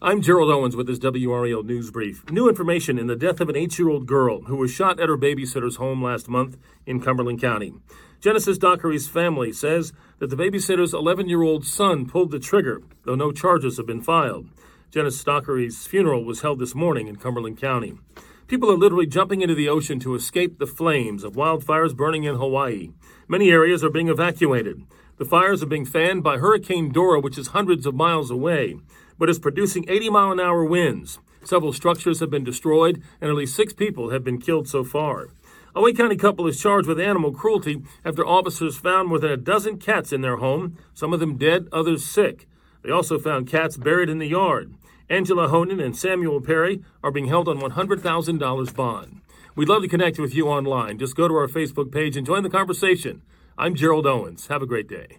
I'm Gerald Owens with this WRAL News Brief. New information in the death of an eight year old girl who was shot at her babysitter's home last month in Cumberland County. Genesis Dockery's family says that the babysitter's 11 year old son pulled the trigger, though no charges have been filed. Genesis Dockery's funeral was held this morning in Cumberland County. People are literally jumping into the ocean to escape the flames of wildfires burning in Hawaii. Many areas are being evacuated. The fires are being fanned by Hurricane Dora, which is hundreds of miles away but is producing 80 mile an hour winds. Several structures have been destroyed, and at least six people have been killed so far. A Wake County couple is charged with animal cruelty after officers found more than a dozen cats in their home, some of them dead, others sick. They also found cats buried in the yard. Angela Honan and Samuel Perry are being held on $100,000 bond. We'd love to connect with you online. Just go to our Facebook page and join the conversation. I'm Gerald Owens. Have a great day.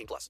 18 plus.